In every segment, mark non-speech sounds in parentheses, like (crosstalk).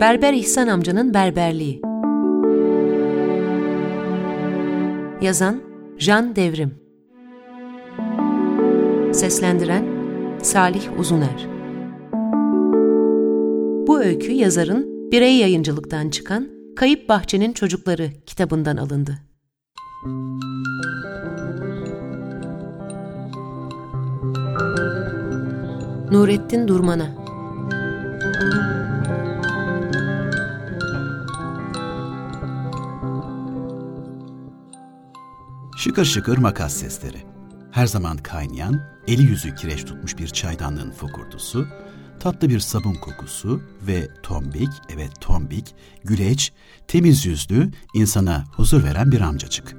Berber İhsan amcanın berberliği. Yazan Jan Devrim. Seslendiren Salih Uzuner. Bu öykü yazarın Birey Yayıncılık'tan çıkan Kayıp Bahçenin Çocukları kitabından alındı. Nurettin Durmana Şıkır şıkır makas sesleri. Her zaman kaynayan, eli yüzü kireç tutmuş bir çaydanlığın fokurtusu, tatlı bir sabun kokusu ve tombik, evet tombik, güleç, temiz yüzlü, insana huzur veren bir amcacık.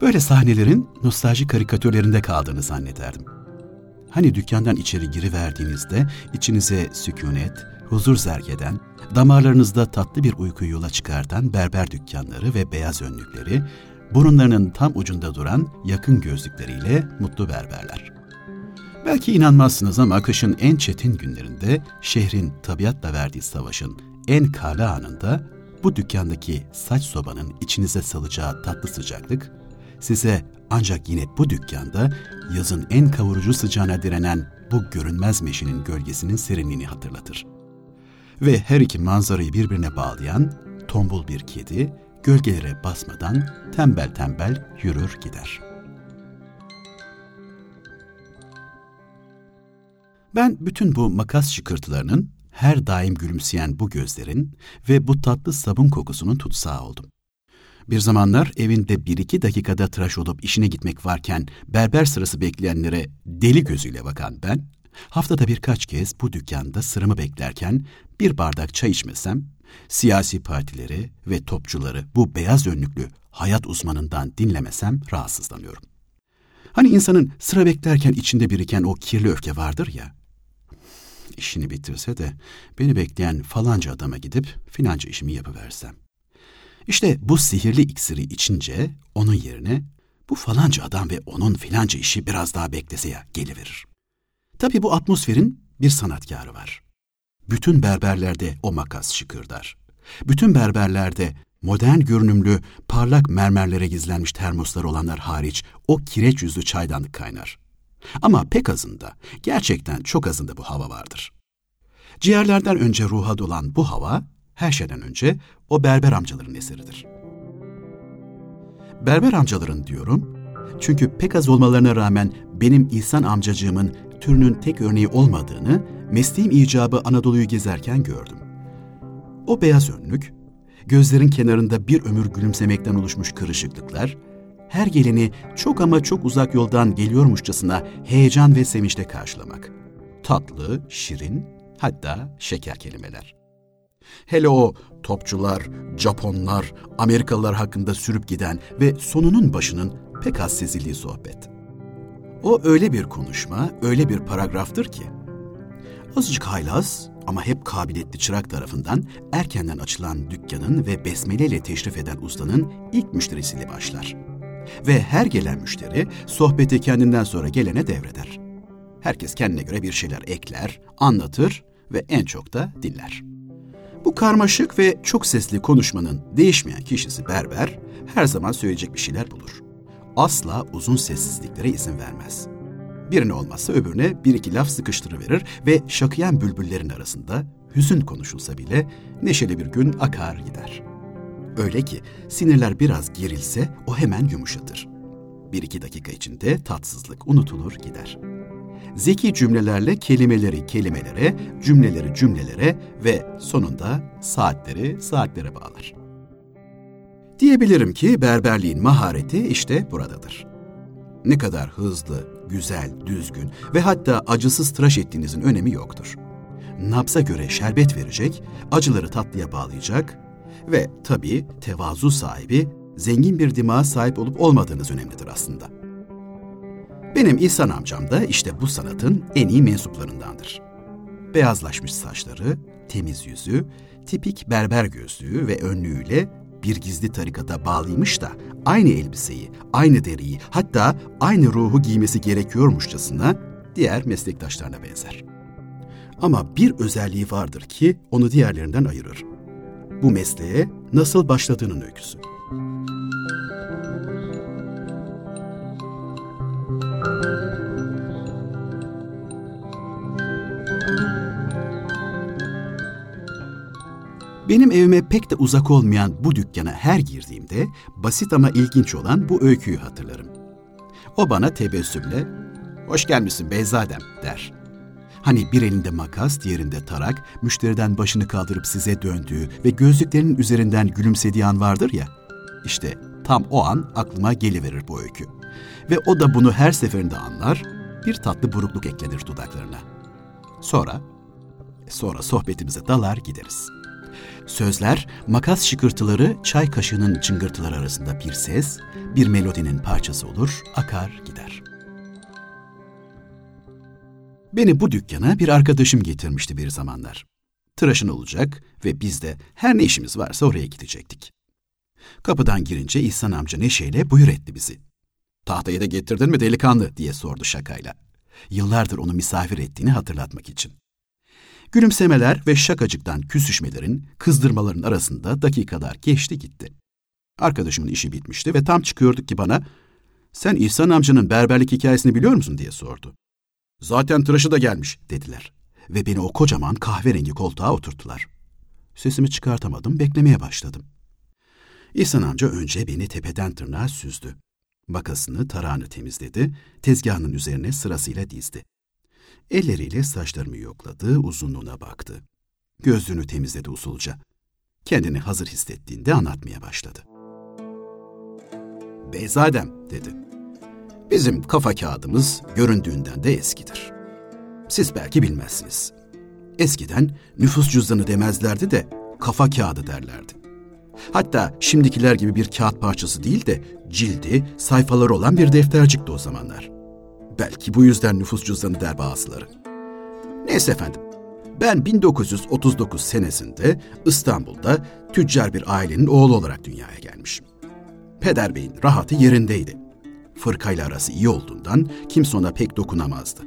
Böyle sahnelerin nostalji karikatürlerinde kaldığını zannederdim. Hani dükkandan içeri giriverdiğinizde içinize sükunet, huzur zerk eden, damarlarınızda tatlı bir uyku yola çıkartan berber dükkanları ve beyaz önlükleri, burunlarının tam ucunda duran yakın gözlükleriyle mutlu berberler. Belki inanmazsınız ama kışın en çetin günlerinde şehrin tabiatla verdiği savaşın en karlı anında bu dükkandaki saç sobanın içinize salacağı tatlı sıcaklık size ancak yine bu dükkanda yazın en kavurucu sıcağına direnen bu görünmez meşinin gölgesinin serinliğini hatırlatır. Ve her iki manzarayı birbirine bağlayan tombul bir kedi gölgelere basmadan tembel tembel yürür gider. Ben bütün bu makas şıkırtılarının, her daim gülümseyen bu gözlerin ve bu tatlı sabun kokusunun tutsağı oldum. Bir zamanlar evinde bir iki dakikada tıraş olup işine gitmek varken berber sırası bekleyenlere deli gözüyle bakan ben, haftada birkaç kez bu dükkanda sıramı beklerken bir bardak çay içmesem, siyasi partileri ve topçuları bu beyaz önlüklü hayat uzmanından dinlemesem rahatsızlanıyorum. Hani insanın sıra beklerken içinde biriken o kirli öfke vardır ya, işini bitirse de beni bekleyen falanca adama gidip filanca işimi yapıversem. İşte bu sihirli iksiri içince onun yerine bu falanca adam ve onun filanca işi biraz daha beklese ya geliverir. Tabii bu atmosferin bir sanatkarı var. Bütün berberlerde o makas şıkırdar. Bütün berberlerde modern görünümlü parlak mermerlere gizlenmiş termoslar olanlar hariç o kireç yüzlü çaydanlık kaynar. Ama pek azında, gerçekten çok azında bu hava vardır. Ciğerlerden önce ruha dolan bu hava, her şeyden önce o berber amcaların eseridir. Berber amcaların diyorum, çünkü pek az olmalarına rağmen benim İhsan amcacığımın türünün tek örneği olmadığını mesleğim icabı Anadolu'yu gezerken gördüm. O beyaz önlük, gözlerin kenarında bir ömür gülümsemekten oluşmuş kırışıklıklar, her geleni çok ama çok uzak yoldan geliyormuşçasına heyecan ve sevinçle karşılamak. Tatlı, şirin, hatta şeker kelimeler. Hele o topçular, Japonlar, Amerikalılar hakkında sürüp giden ve sonunun başının pek az sezildiği sohbet. O öyle bir konuşma, öyle bir paragraftır ki, azıcık haylaz ama hep kabiliyetli çırak tarafından erkenden açılan dükkanın ve besmeleyle teşrif eden ustanın ilk müşterisiyle başlar. Ve her gelen müşteri sohbeti kendinden sonra gelene devreder. Herkes kendine göre bir şeyler ekler, anlatır ve en çok da dinler. Bu karmaşık ve çok sesli konuşmanın değişmeyen kişisi berber her zaman söyleyecek bir şeyler bulur. Asla uzun sessizliklere izin vermez. Birine olmazsa öbürüne bir iki laf sıkıştırıverir ve şakıyan bülbüllerin arasında hüzün konuşulsa bile neşeli bir gün akar gider. Öyle ki sinirler biraz gerilse o hemen yumuşatır. Bir iki dakika içinde tatsızlık unutulur gider. Zeki cümlelerle kelimeleri kelimelere, cümleleri cümlelere ve sonunda saatleri saatlere bağlar. Diyebilirim ki berberliğin mahareti işte buradadır. Ne kadar hızlı, güzel, düzgün ve hatta acısız tıraş ettiğinizin önemi yoktur. Nabza göre şerbet verecek, acıları tatlıya bağlayacak ve tabii tevazu sahibi, zengin bir dimağa sahip olup olmadığınız önemlidir aslında. Benim İhsan amcam da işte bu sanatın en iyi mensuplarındandır. Beyazlaşmış saçları, temiz yüzü, tipik berber gözlüğü ve önlüğüyle bir gizli tarikata bağlıymış da aynı elbiseyi, aynı deriyi hatta aynı ruhu giymesi gerekiyormuşçasına diğer meslektaşlarına benzer. Ama bir özelliği vardır ki onu diğerlerinden ayırır. Bu mesleğe nasıl başladığının öyküsü. Benim evime pek de uzak olmayan bu dükkana her girdiğimde basit ama ilginç olan bu öyküyü hatırlarım. O bana tebessümle, ''Hoş gelmişsin Beyzadem'' der. Hani bir elinde makas, diğerinde tarak, müşteriden başını kaldırıp size döndüğü ve gözlüklerinin üzerinden gülümsediği an vardır ya, işte tam o an aklıma geliverir bu öykü. Ve o da bunu her seferinde anlar, bir tatlı burukluk eklenir dudaklarına. Sonra, sonra sohbetimize dalar gideriz.'' Sözler, makas şıkırtıları, çay kaşığının çıngırtıları arasında bir ses, bir melodinin parçası olur, akar gider. Beni bu dükkana bir arkadaşım getirmişti bir zamanlar. Tıraşın olacak ve biz de her ne işimiz varsa oraya gidecektik. Kapıdan girince İhsan amca neşeyle buyur etti bizi. Tahtayı da getirdin mi delikanlı diye sordu şakayla. Yıllardır onu misafir ettiğini hatırlatmak için. Gülümsemeler ve şakacıktan küsüşmelerin, kızdırmaların arasında dakikalar geçti gitti. Arkadaşımın işi bitmişti ve tam çıkıyorduk ki bana, ''Sen İhsan amcanın berberlik hikayesini biliyor musun?'' diye sordu. ''Zaten tıraşı da gelmiş.'' dediler ve beni o kocaman kahverengi koltuğa oturttular. Sesimi çıkartamadım, beklemeye başladım. İhsan amca önce beni tepeden tırnağa süzdü. Makasını, tarağını temizledi, tezgahının üzerine sırasıyla dizdi. Elleriyle saçlarımı yokladı, uzunluğuna baktı. Gözlüğünü temizledi usulca. Kendini hazır hissettiğinde anlatmaya başladı. Beyzadem dedi. Bizim kafa kağıdımız göründüğünden de eskidir. Siz belki bilmezsiniz. Eskiden nüfus cüzdanı demezlerdi de kafa kağıdı derlerdi. Hatta şimdikiler gibi bir kağıt parçası değil de cildi, sayfaları olan bir deftercikti o zamanlar. Belki bu yüzden nüfus cüzdanı der bazıları. Neyse efendim, ben 1939 senesinde İstanbul'da tüccar bir ailenin oğlu olarak dünyaya gelmişim. Peder Bey'in rahatı yerindeydi. Fırkayla arası iyi olduğundan kimse ona pek dokunamazdı.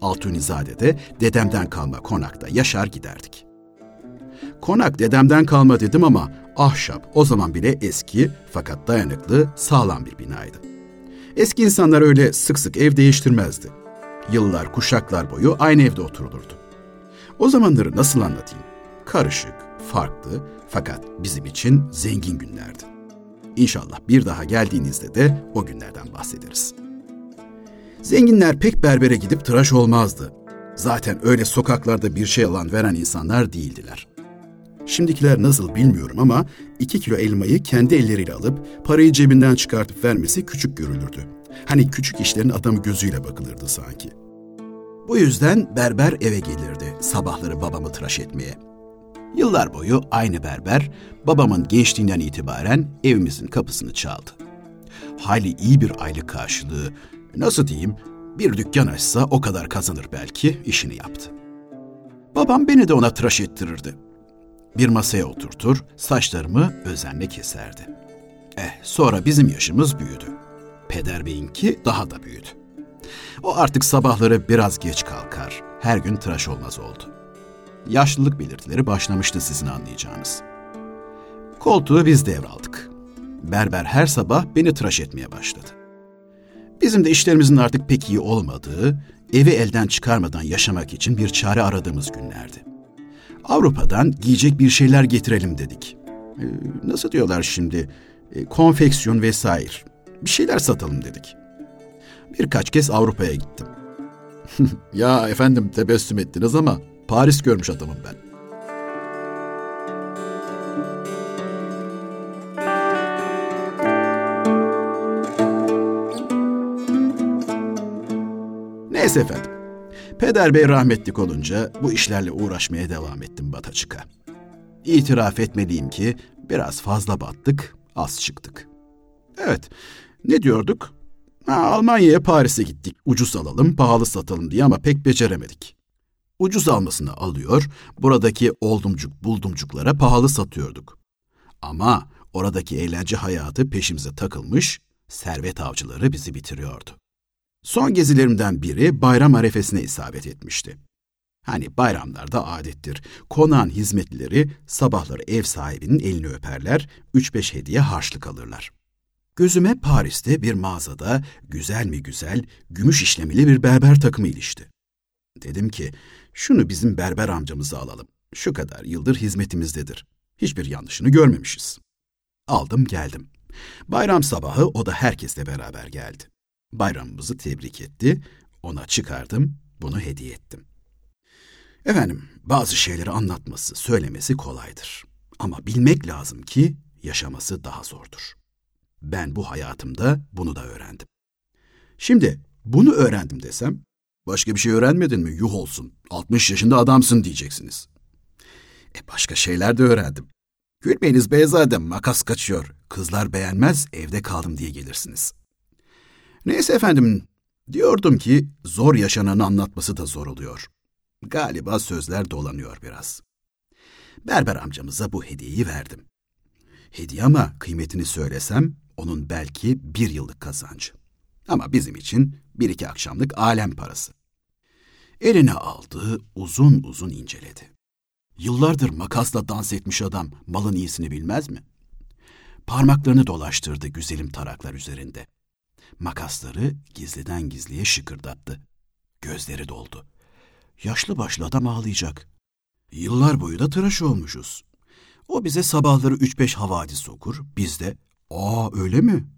Altunizade de dedemden kalma konakta yaşar giderdik. Konak dedemden kalma dedim ama ahşap o zaman bile eski fakat dayanıklı, sağlam bir binaydı. Eski insanlar öyle sık sık ev değiştirmezdi. Yıllar, kuşaklar boyu aynı evde oturulurdu. O zamanları nasıl anlatayım? Karışık, farklı fakat bizim için zengin günlerdi. İnşallah bir daha geldiğinizde de o günlerden bahsederiz. Zenginler pek berbere gidip tıraş olmazdı. Zaten öyle sokaklarda bir şey alan veren insanlar değildiler. Şimdikiler nasıl bilmiyorum ama iki kilo elmayı kendi elleriyle alıp parayı cebinden çıkartıp vermesi küçük görülürdü. Hani küçük işlerin adamı gözüyle bakılırdı sanki. Bu yüzden berber eve gelirdi sabahları babamı tıraş etmeye. Yıllar boyu aynı berber babamın gençliğinden itibaren evimizin kapısını çaldı. Hayli iyi bir aylık karşılığı, nasıl diyeyim, bir dükkan açsa o kadar kazanır belki işini yaptı. Babam beni de ona tıraş ettirirdi. Bir masaya oturtur, saçlarımı özenle keserdi. Eh, sonra bizim yaşımız büyüdü. Peder Bey'inki daha da büyüdü. O artık sabahları biraz geç kalkar, her gün tıraş olmaz oldu. Yaşlılık belirtileri başlamıştı sizin anlayacağınız. Koltuğu biz devraldık. Berber her sabah beni tıraş etmeye başladı. Bizim de işlerimizin artık pek iyi olmadığı, evi elden çıkarmadan yaşamak için bir çare aradığımız günlerdi. Avrupa'dan giyecek bir şeyler getirelim dedik. Ee, nasıl diyorlar şimdi? Ee, konfeksiyon vesaire. Bir şeyler satalım dedik. Birkaç kez Avrupa'ya gittim. (laughs) ya efendim tebessüm ettiniz ama Paris görmüş adamım ben. Neyse efendim. Peder Bey rahmetlik olunca bu işlerle uğraşmaya devam ettim Bataçık'a. İtiraf etmeliyim ki biraz fazla battık, az çıktık. Evet, ne diyorduk? Ha, Almanya'ya Paris'e gittik, ucuz alalım, pahalı satalım diye ama pek beceremedik. Ucuz almasını alıyor, buradaki oldumcuk buldumcuklara pahalı satıyorduk. Ama oradaki eğlence hayatı peşimize takılmış, servet avcıları bizi bitiriyordu. Son gezilerimden biri bayram arefesine isabet etmişti. Hani bayramlarda adettir. Konağın hizmetlileri sabahları ev sahibinin elini öperler, üç beş hediye harçlık alırlar. Gözüme Paris'te bir mağazada güzel mi güzel, gümüş işlemeli bir berber takımı ilişti. Dedim ki, şunu bizim berber amcamıza alalım. Şu kadar yıldır hizmetimizdedir. Hiçbir yanlışını görmemişiz. Aldım geldim. Bayram sabahı o da herkesle beraber geldi. Bayramımızı tebrik etti, ona çıkardım, bunu hediye ettim. Efendim, bazı şeyleri anlatması, söylemesi kolaydır. Ama bilmek lazım ki yaşaması daha zordur. Ben bu hayatımda bunu da öğrendim. Şimdi bunu öğrendim desem, başka bir şey öğrenmedin mi? Yuh olsun, 60 yaşında adamsın diyeceksiniz. E başka şeyler de öğrendim. Gülmeyiniz beyzadem, makas kaçıyor. Kızlar beğenmez, evde kaldım diye gelirsiniz. Neyse efendim, diyordum ki zor yaşananı anlatması da zor oluyor. Galiba sözler dolanıyor biraz. Berber amcamıza bu hediyeyi verdim. Hediye ama kıymetini söylesem onun belki bir yıllık kazancı. Ama bizim için bir iki akşamlık alem parası. Eline aldı, uzun uzun inceledi. Yıllardır makasla dans etmiş adam malın iyisini bilmez mi? Parmaklarını dolaştırdı güzelim taraklar üzerinde. Makasları gizliden gizliye şıkırdattı. Gözleri doldu. Yaşlı başlı adam ağlayacak. Yıllar boyu da tıraş olmuşuz. O bize sabahları üç beş havadis okur, biz de ''Aa öyle mi?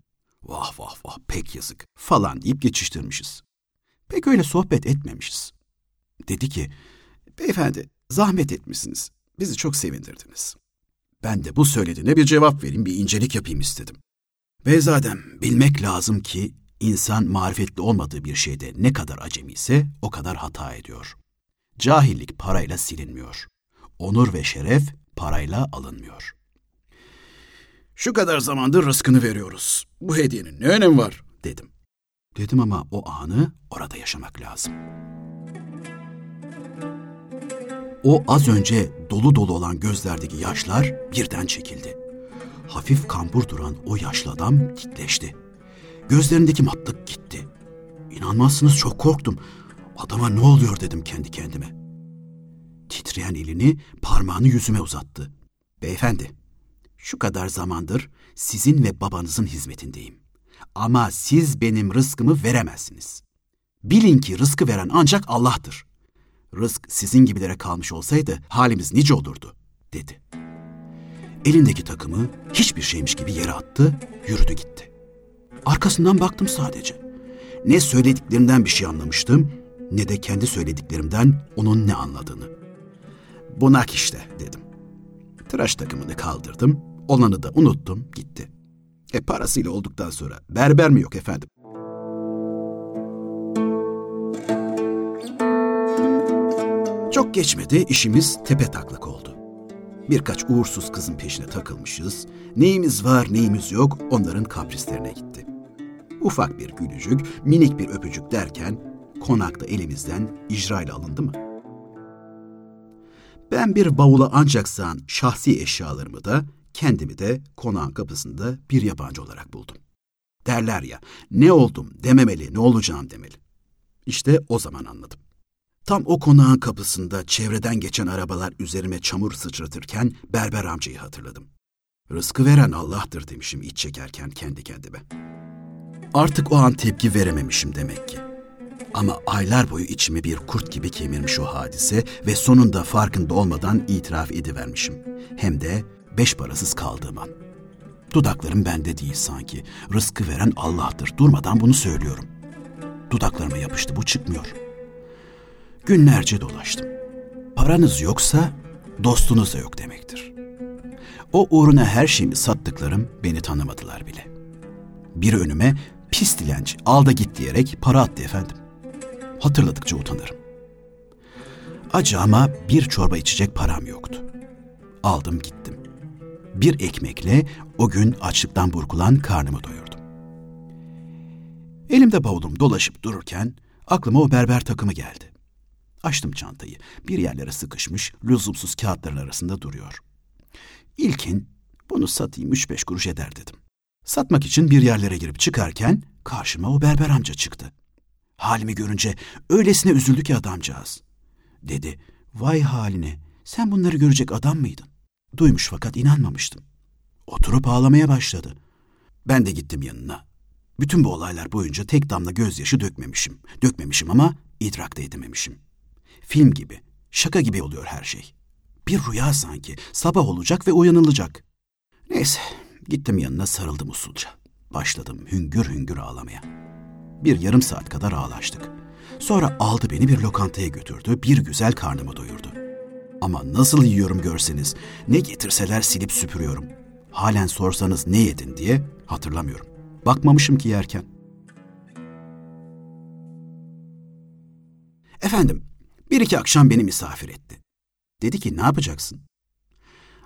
Vah vah vah pek yazık.'' falan deyip geçiştirmişiz. Pek öyle sohbet etmemişiz. Dedi ki, ''Beyefendi zahmet etmişsiniz, bizi çok sevindirdiniz.'' Ben de bu söylediğine bir cevap vereyim, bir incelik yapayım istedim. Beyzadem, bilmek lazım ki insan marifetli olmadığı bir şeyde ne kadar acemi ise o kadar hata ediyor. Cahillik parayla silinmiyor. Onur ve şeref parayla alınmıyor. Şu kadar zamandır rızkını veriyoruz. Bu hediyenin ne önemi var dedim. Dedim ama o anı orada yaşamak lazım. O az önce dolu dolu olan gözlerdeki yaşlar birden çekildi. Hafif kambur duran o yaşlı adam titreşti. Gözlerindeki matlık gitti. İnanmazsınız çok korktum. Adama ne oluyor dedim kendi kendime. Titreyen elini parmağını yüzüme uzattı. Beyefendi, şu kadar zamandır sizin ve babanızın hizmetindeyim. Ama siz benim rızkımı veremezsiniz. Bilin ki rızkı veren ancak Allah'tır. Rızk sizin gibilere kalmış olsaydı halimiz nice olurdu, dedi. Elindeki takımı hiçbir şeymiş gibi yere attı, yürüdü gitti. Arkasından baktım sadece. Ne söylediklerinden bir şey anlamıştım, ne de kendi söylediklerimden onun ne anladığını. Bunak işte dedim. Tıraş takımını kaldırdım, olanı da unuttum, gitti. E parasıyla olduktan sonra berber mi yok efendim? Çok geçmedi işimiz tepe taklak oldu. Birkaç uğursuz kızın peşine takılmışız. Neyimiz var neyimiz yok onların kaprislerine gitti. Ufak bir gülücük, minik bir öpücük derken konakta elimizden icrayla alındı mı? Ben bir bavula ancak sığan şahsi eşyalarımı da kendimi de konağın kapısında bir yabancı olarak buldum. Derler ya, ne oldum dememeli, ne olacağım demeli. İşte o zaman anladım. Tam o konağın kapısında çevreden geçen arabalar üzerime çamur sıçratırken berber amcayı hatırladım. Rızkı veren Allah'tır demişim iç çekerken kendi kendime. Artık o an tepki verememişim demek ki. Ama aylar boyu içimi bir kurt gibi kemirmiş o hadise ve sonunda farkında olmadan itiraf edivermişim. Hem de beş parasız kaldığım an. Dudaklarım bende değil sanki. Rızkı veren Allah'tır. Durmadan bunu söylüyorum. Dudaklarıma yapıştı bu çıkmıyor. Günlerce dolaştım. Paranız yoksa dostunuz da yok demektir. O uğruna her şeyimi sattıklarım beni tanımadılar bile. Bir önüme pis dilenci al da git diyerek para attı efendim. Hatırladıkça utanırım. Acı ama bir çorba içecek param yoktu. Aldım gittim. Bir ekmekle o gün açlıktan burkulan karnımı doyurdum. Elimde bavulum dolaşıp dururken aklıma o berber takımı geldi. Açtım çantayı. Bir yerlere sıkışmış, lüzumsuz kağıtların arasında duruyor. İlkin bunu satayım üç beş kuruş eder dedim. Satmak için bir yerlere girip çıkarken karşıma o berber amca çıktı. Halimi görünce öylesine üzüldü ki adamcağız. dedi. Vay haline, sen bunları görecek adam mıydın? Duymuş fakat inanmamıştım. Oturup ağlamaya başladı. Ben de gittim yanına. Bütün bu olaylar boyunca tek damla gözyaşı dökmemişim. Dökmemişim ama idrak da edememişim. Film gibi, şaka gibi oluyor her şey. Bir rüya sanki. Sabah olacak ve uyanılacak. Neyse, gittim yanına sarıldım usulca. Başladım hüngür hüngür ağlamaya. Bir yarım saat kadar ağlaştık. Sonra aldı beni bir lokantaya götürdü, bir güzel karnımı doyurdu. Ama nasıl yiyorum görseniz, ne getirseler silip süpürüyorum. Halen sorsanız ne yedin diye hatırlamıyorum. Bakmamışım ki yerken. Efendim, bir iki akşam beni misafir etti. Dedi ki ne yapacaksın?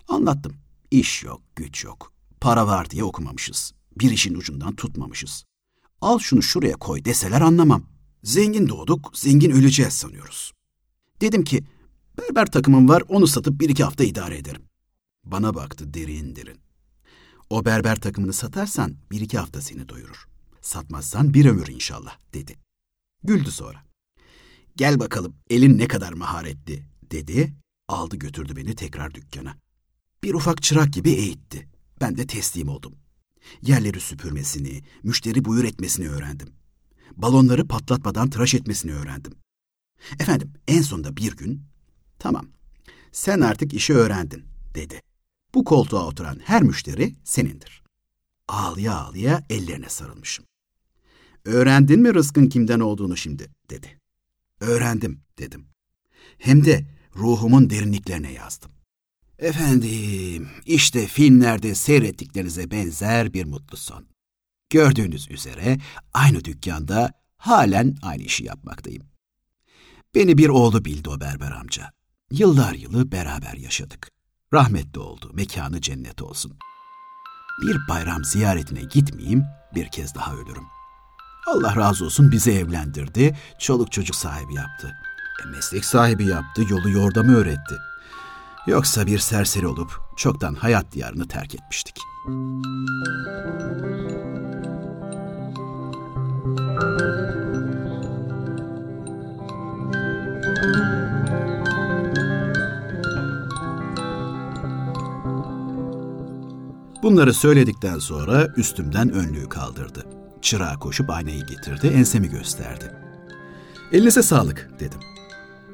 Anlattım. İş yok, güç yok. Para var diye okumamışız. Bir işin ucundan tutmamışız. Al şunu şuraya koy deseler anlamam. Zengin doğduk, zengin öleceğiz sanıyoruz. Dedim ki, berber takımım var, onu satıp bir iki hafta idare ederim. Bana baktı derin derin. O berber takımını satarsan bir iki hafta seni doyurur. Satmazsan bir ömür inşallah, dedi. Güldü sonra. Gel bakalım, elin ne kadar maharetli, dedi. Aldı götürdü beni tekrar dükkana. Bir ufak çırak gibi eğitti. Ben de teslim oldum. Yerleri süpürmesini, müşteri buyur etmesini öğrendim. Balonları patlatmadan tıraş etmesini öğrendim. Efendim en sonunda bir gün, tamam sen artık işi öğrendin dedi. Bu koltuğa oturan her müşteri senindir. Ağlıya ağlıya ellerine sarılmışım. Öğrendin mi rızkın kimden olduğunu şimdi dedi. Öğrendim dedim. Hem de ruhumun derinliklerine yazdım. Efendim, işte filmlerde seyrettiklerinize benzer bir mutlu son. Gördüğünüz üzere aynı dükkanda halen aynı işi yapmaktayım. Beni bir oğlu bildi o berber amca. Yıllar yılı beraber yaşadık. Rahmetli oldu, mekanı cennet olsun. Bir bayram ziyaretine gitmeyeyim, bir kez daha ölürüm. Allah razı olsun bizi evlendirdi, çoluk çocuk sahibi yaptı. E, meslek sahibi yaptı, yolu yordamı öğretti. Yoksa bir serseri olup çoktan hayat diyarını terk etmiştik. Bunları söyledikten sonra üstümden önlüğü kaldırdı. Çırağa koşup aynayı getirdi, ensemi gösterdi. Elinize sağlık dedim.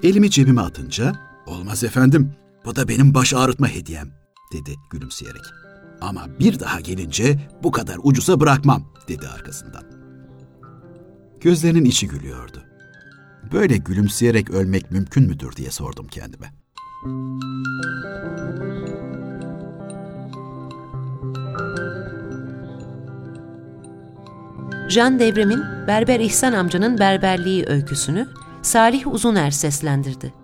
Elimi cebime atınca, olmaz efendim, bu da benim baş ağrıtma hediyem, dedi gülümseyerek. Ama bir daha gelince bu kadar ucuza bırakmam, dedi arkasından. Gözlerinin içi gülüyordu. Böyle gülümseyerek ölmek mümkün müdür diye sordum kendime. Jean Devrim'in Berber İhsan amcanın berberliği öyküsünü Salih Uzuner seslendirdi.